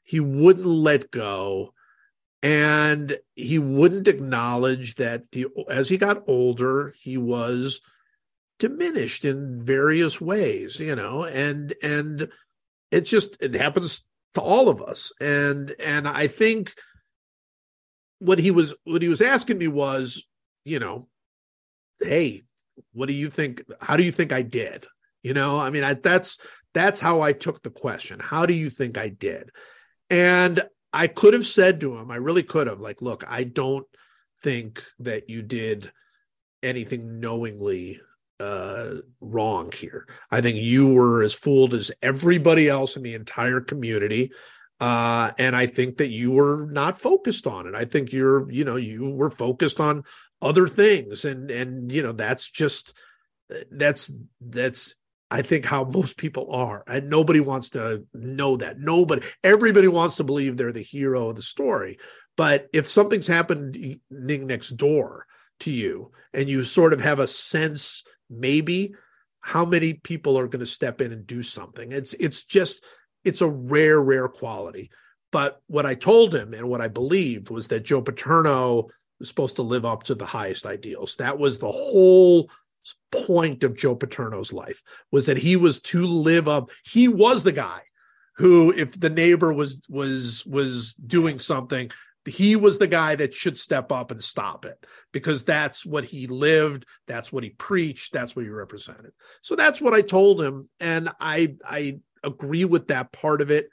he wouldn't let go, and he wouldn't acknowledge that the as he got older he was diminished in various ways, you know, and and it just it happens to all of us, and and I think what he was what he was asking me was, you know, hey, what do you think? How do you think I did? You know, I mean, I, that's that's how I took the question. How do you think I did? And I could have said to him, I really could have, like, look, I don't think that you did anything knowingly uh wrong here. I think you were as fooled as everybody else in the entire community uh, and I think that you were not focused on it. I think you're, you know, you were focused on other things, and and you know that's just that's that's I think how most people are, and nobody wants to know that. Nobody, everybody wants to believe they're the hero of the story. But if something's happening next door to you and you sort of have a sense maybe how many people are going to step in and do something it's it's just it's a rare rare quality but what i told him and what i believed was that joe paterno supposed to live up to the highest ideals. That was the whole point of joe paterno's life was that he was to live up he was the guy who if the neighbor was was was doing something he was the guy that should step up and stop it because that's what he lived that's what he preached that's what he represented. So that's what i told him and i i agree with that part of it.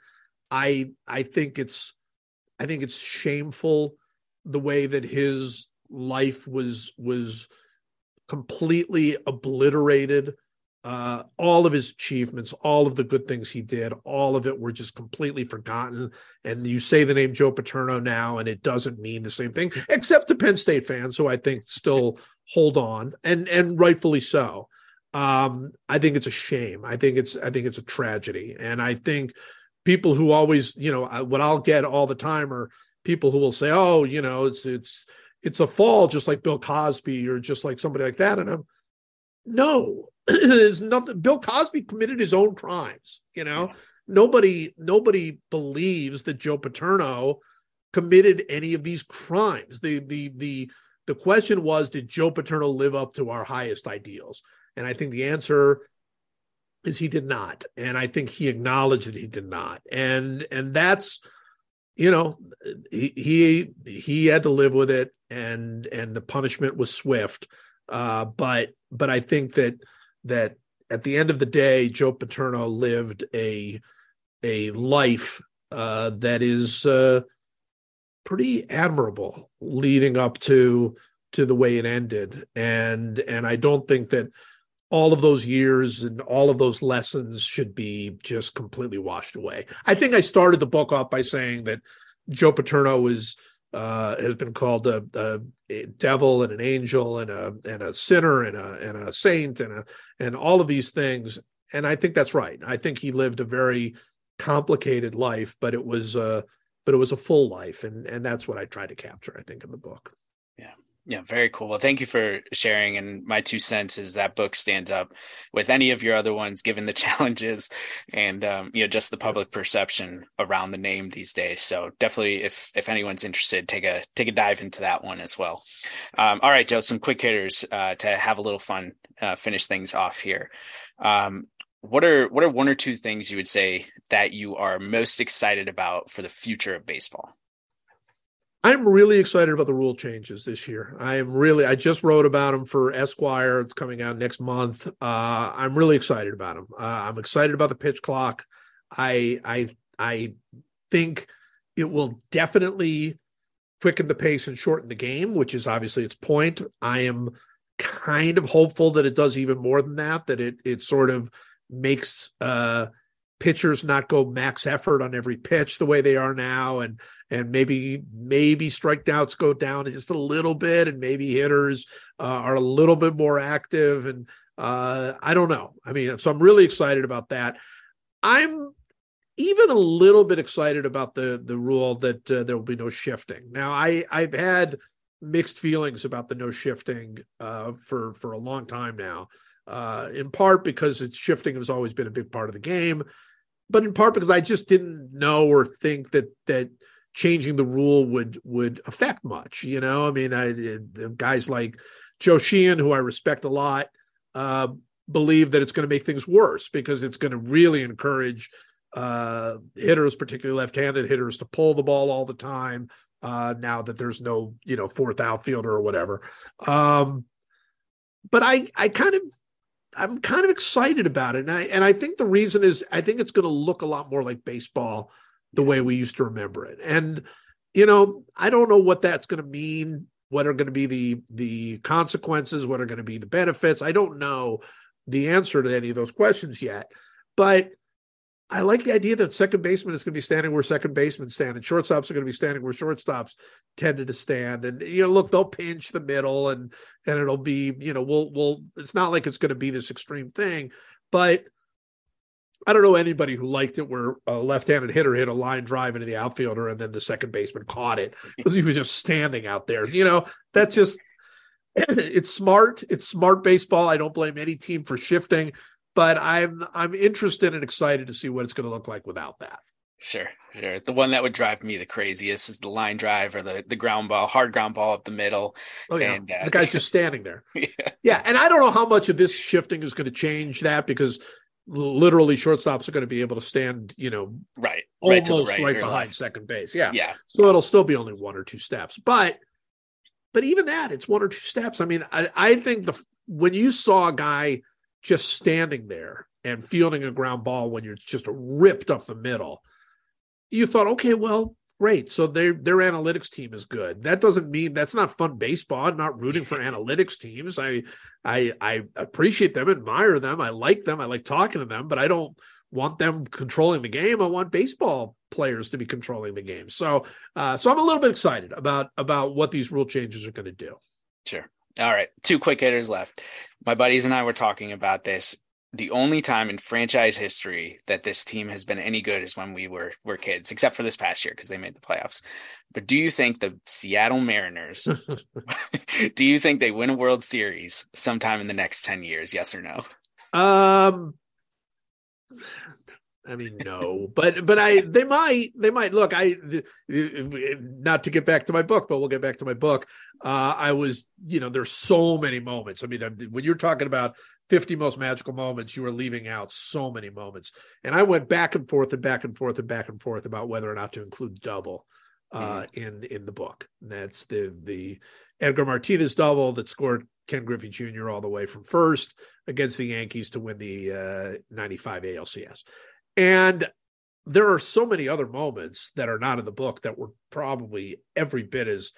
I i think it's i think it's shameful the way that his life was was completely obliterated uh, all of his achievements, all of the good things he did, all of it were just completely forgotten. And you say the name Joe Paterno now, and it doesn't mean the same thing, except to Penn State fans, who I think still hold on, and and rightfully so. Um, I think it's a shame. I think it's I think it's a tragedy, and I think people who always, you know, what I'll get all the time are people who will say, "Oh, you know, it's it's it's a fall, just like Bill Cosby or just like somebody like that," and I'm no *clears throat* there's nothing bill cosby committed his own crimes you know? Yeah. nobody nobody believes that joe paterno committed any of these crimes. The the the the question was did joe paterno live up to our highest ideals? And i think the answer is he did not and i think he acknowledged that he did not. And and that's you know he he he had to live with it and and the punishment was swift. Uh but but i think that that at the end of the day, Joe Paterno lived a a life uh, that is uh, pretty admirable, leading up to to the way it ended, and and I don't think that all of those years and all of those lessons should be just completely washed away. I think I started the book off by saying that Joe Paterno was uh, has been called a, a, a, devil and an angel and a and a sinner and a and a saint and a and all of these things. And I think that's right. I think he lived a very complicated life, but it was uh but it was a full life, and and that's what I tried to capture. I think in the book.
Yeah, very cool. Well, thank you for sharing. And my two cents is that book stands up with any of your other ones, given the *laughs* challenges and um, you know just the public perception around the name these days. So definitely, if if anyone's interested, take a take a dive into that one as well. Um, all right, Joe, some quick hitters uh, to have a little fun, uh, finish things off here. Um, what are what are one or two things you would say that you are most excited about for the future of baseball?
I'm really excited about the rule changes this year. I am really. I just wrote about them for Esquire. It's coming out next month. Uh, I'm really excited about them. Uh, I'm excited about the pitch clock. I I I think it will definitely quicken the pace and shorten the game, which is obviously its point. I am kind of hopeful that it does even more than that. That it it sort of makes uh, pitchers not go max effort on every pitch the way they are now and and maybe maybe strikeouts go down just a little bit and maybe hitters uh, are a little bit more active and uh, I don't know. I mean, so I'm really excited about that. I'm even a little bit excited about the the rule that uh, there will be no shifting. Now, I I've had mixed feelings about the no shifting uh, for for a long time now. Uh, in part because it's shifting has always been a big part of the game but in part because I just didn't know or think that that changing the rule would would affect much. You know, I mean, I guys like Joe Sheehan, who I respect a lot, uh, believe that it's going to make things worse because it's going to really encourage uh, hitters, particularly left-handed hitters, to pull the ball all the time. Uh, now that there's no, you know, fourth outfielder or whatever. Um, but I, I kind of I'm kind of excited about it. And I and I think the reason is I think it's going to look a lot more like baseball the way we used to remember it. And you know, I don't know what that's going to mean, what are going to be the the consequences, what are going to be the benefits. I don't know the answer to any of those questions yet. But I like the idea that second baseman is going to be standing where second basemen stand, and shortstops are going to be standing where shortstops tended to stand. And you know, look, they'll pinch the middle, and and it'll be, you know, we'll we'll. It's not like it's going to be this extreme thing, but I don't know anybody who liked it where a left-handed hitter hit a line drive into the outfielder, and then the second baseman caught it because he was just standing out there. You know, that's just *clears throat* it's smart. It's smart baseball. I don't blame any team for shifting, but I'm I'm interested and excited to see what it's going to look like without that.
Sure, sure. The one that would drive me the craziest is the line drive or the the ground ball, hard ground ball up the middle.
Oh yeah, and, uh, the guy's just standing there. *laughs* yeah. yeah, and I don't know how much of this shifting is going to change that because literally shortstops are going to be able to stand, you know,
right,
almost right, right, right behind left. second base. Yeah,
yeah.
So it'll still be only one or two steps, but but even that, it's one or two steps. I mean, I, I think the when you saw a guy just standing there and fielding a ground ball when you're just ripped up the middle you thought, okay, well, great. So their their analytics team is good. That doesn't mean that's not fun baseball. I'm not rooting for *laughs* analytics teams. I I I appreciate them, admire them. I like them. I like talking to them, but I don't want them controlling the game. I want baseball players to be controlling the game. So uh, so I'm a little bit excited about about what these rule changes are going to do.
Sure. All right, two quick hitters left. My buddies and I were talking about this the only time in franchise history that this team has been any good is when we were were kids, except for this past year because they made the playoffs. But do you think the Seattle Mariners *laughs* *laughs* do you think they win a World Series sometime in the next 10 years, yes or no?
Um I mean, no, but but I they might they might look. I not to get back to my book, but we'll get back to my book. Uh, I was, you know, there's so many moments. I mean, when you're talking about 50 most magical moments, you are leaving out so many moments. And I went back and forth and back and forth and back and forth about whether or not to include double uh, mm. in in the book. And that's the the Edgar Martinez double that scored Ken Griffey Jr. all the way from first against the Yankees to win the uh, 95 ALCS. And there are so many other moments that are not in the book that were probably every bit as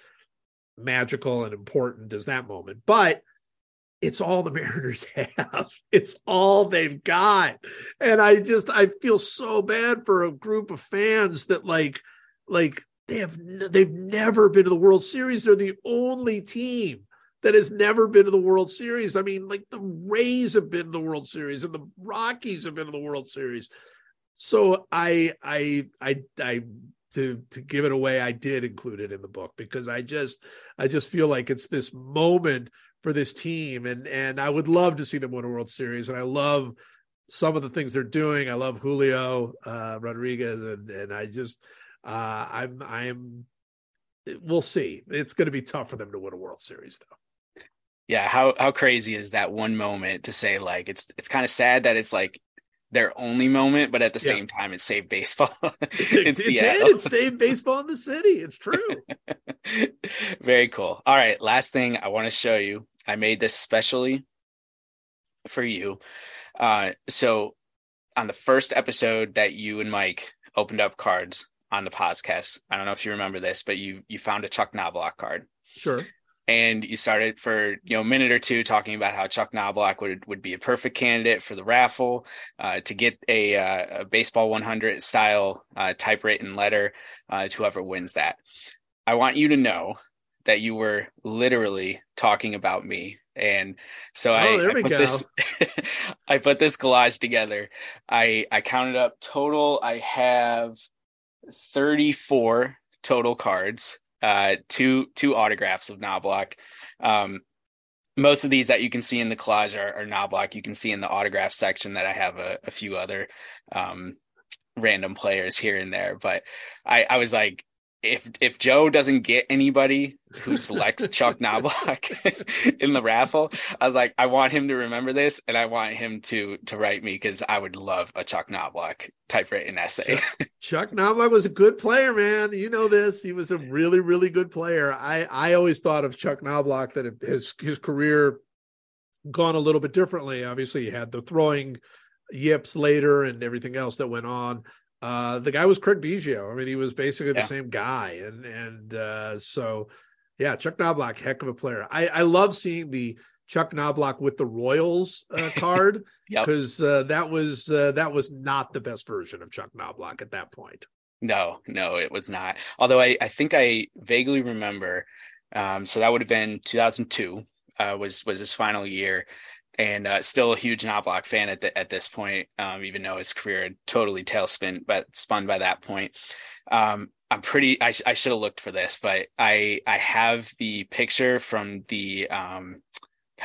magical and important as that moment. But it's all the *laughs* Mariners have. It's all they've got. And I just I feel so bad for a group of fans that like like they have they've never been to the World Series. They're the only team that has never been to the World Series. I mean, like the Rays have been to the World Series and the Rockies have been to the World Series. So I I I I to to give it away, I did include it in the book because I just I just feel like it's this moment for this team, and and I would love to see them win a World Series, and I love some of the things they're doing. I love Julio uh, Rodriguez, and and I just uh, I'm I'm we'll see. It's going to be tough for them to win a World Series, though.
Yeah, how how crazy is that one moment to say like it's it's kind of sad that it's like their only moment, but at the yeah. same time, it saved baseball *laughs* in
it,
Seattle.
It did. It saved baseball in the city. It's true. *laughs*
Very cool. All right, last thing I want to show you I made this specially for you. Uh, so on the first episode that you and Mike opened up cards on the podcast, I don't know if you remember this, but you you found a Chuck Knoblauch card.
Sure.
And you started for you know a minute or two talking about how Chuck Knoblauch would would be a perfect candidate for the raffle uh, to get a, uh, a, baseball 100 style uh, typewritten letter uh, to whoever wins that. I want you to know that you were literally talking about me. And so oh, I, I put go. this *laughs* I put this collage together. I I counted up total I have 34 total cards, uh two two autographs of Knoblauch. Um most of these that you can see in the collage are, are Knoblauch. You can see in the autograph section that I have a, a few other um random players here and there. But I, I was like, if if Joe doesn't get anybody who *laughs* selects Chuck Knoblauch *laughs* in the raffle, I was like, I want him to remember this, and I want him to to write me because I would love a Chuck Knoblauch typewritten essay.
Chuck, *laughs* Chuck Knoblauch was a good player, man. You know this. He was a really really good player. I I always thought of Chuck Knoblauch that his his career gone a little bit differently. Obviously, he had the throwing yips later and everything else that went on. Uh, the guy was Craig Biggio. I mean, he was basically the same guy, and and uh, so yeah, Chuck Knoblauch, heck of a player. I I love seeing the Chuck Knoblauch with the Royals uh, *laughs* card because yep. uh, that was uh, that was not the best version of Chuck Knoblauch at that point.
No, no, it was not. Although I I think I vaguely remember. Um, so that would have been 2002 uh, was was his final year and uh, still a huge Knoblauch fan at the, at this point, um, even though his career had totally tailspin, but spun by that point. Um, I'm pretty. I, I should have looked for this, but I I have the picture from the um,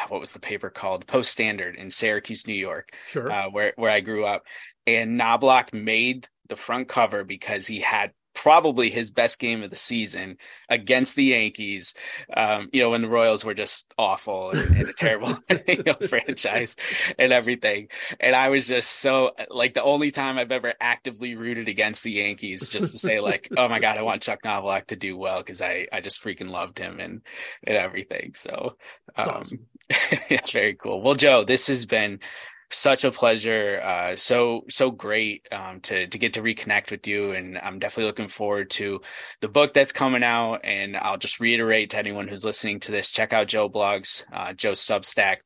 what was the paper called? Post Standard in Syracuse, New York,
sure.
uh, where where I grew up, and Knoblauch made the front cover because he had probably his best game of the season against the Yankees. Um, you know, when the Royals were just awful and, and a terrible *laughs* you know, franchise and everything. And I was just so like the only time I've ever actively rooted against the Yankees just to say like, oh my God, I want Chuck Knoblauch to do well because I, I just freaking loved him and, and everything. So um, awesome. *laughs* yeah, very cool. Well, Joe, this has been such a pleasure. Uh, so so great um, to to get to reconnect with you, and I'm definitely looking forward to the book that's coming out. And I'll just reiterate to anyone who's listening to this: check out Joe Blogs, uh, Joe's Substack.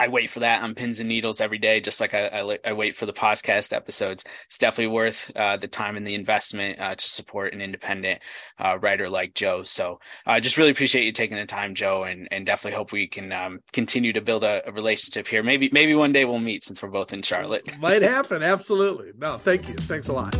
I wait for that on pins and needles every day, just like I, I, I wait for the podcast episodes. It's definitely worth uh, the time and the investment uh, to support an independent uh, writer like Joe. So I just really appreciate you taking the time, Joe, and, and definitely hope we can um, continue to build a, a, relationship here. Maybe maybe one day we'll meet since we're both in Charlotte.
Might happen. Absolutely. No, thank you. Thanks a lot.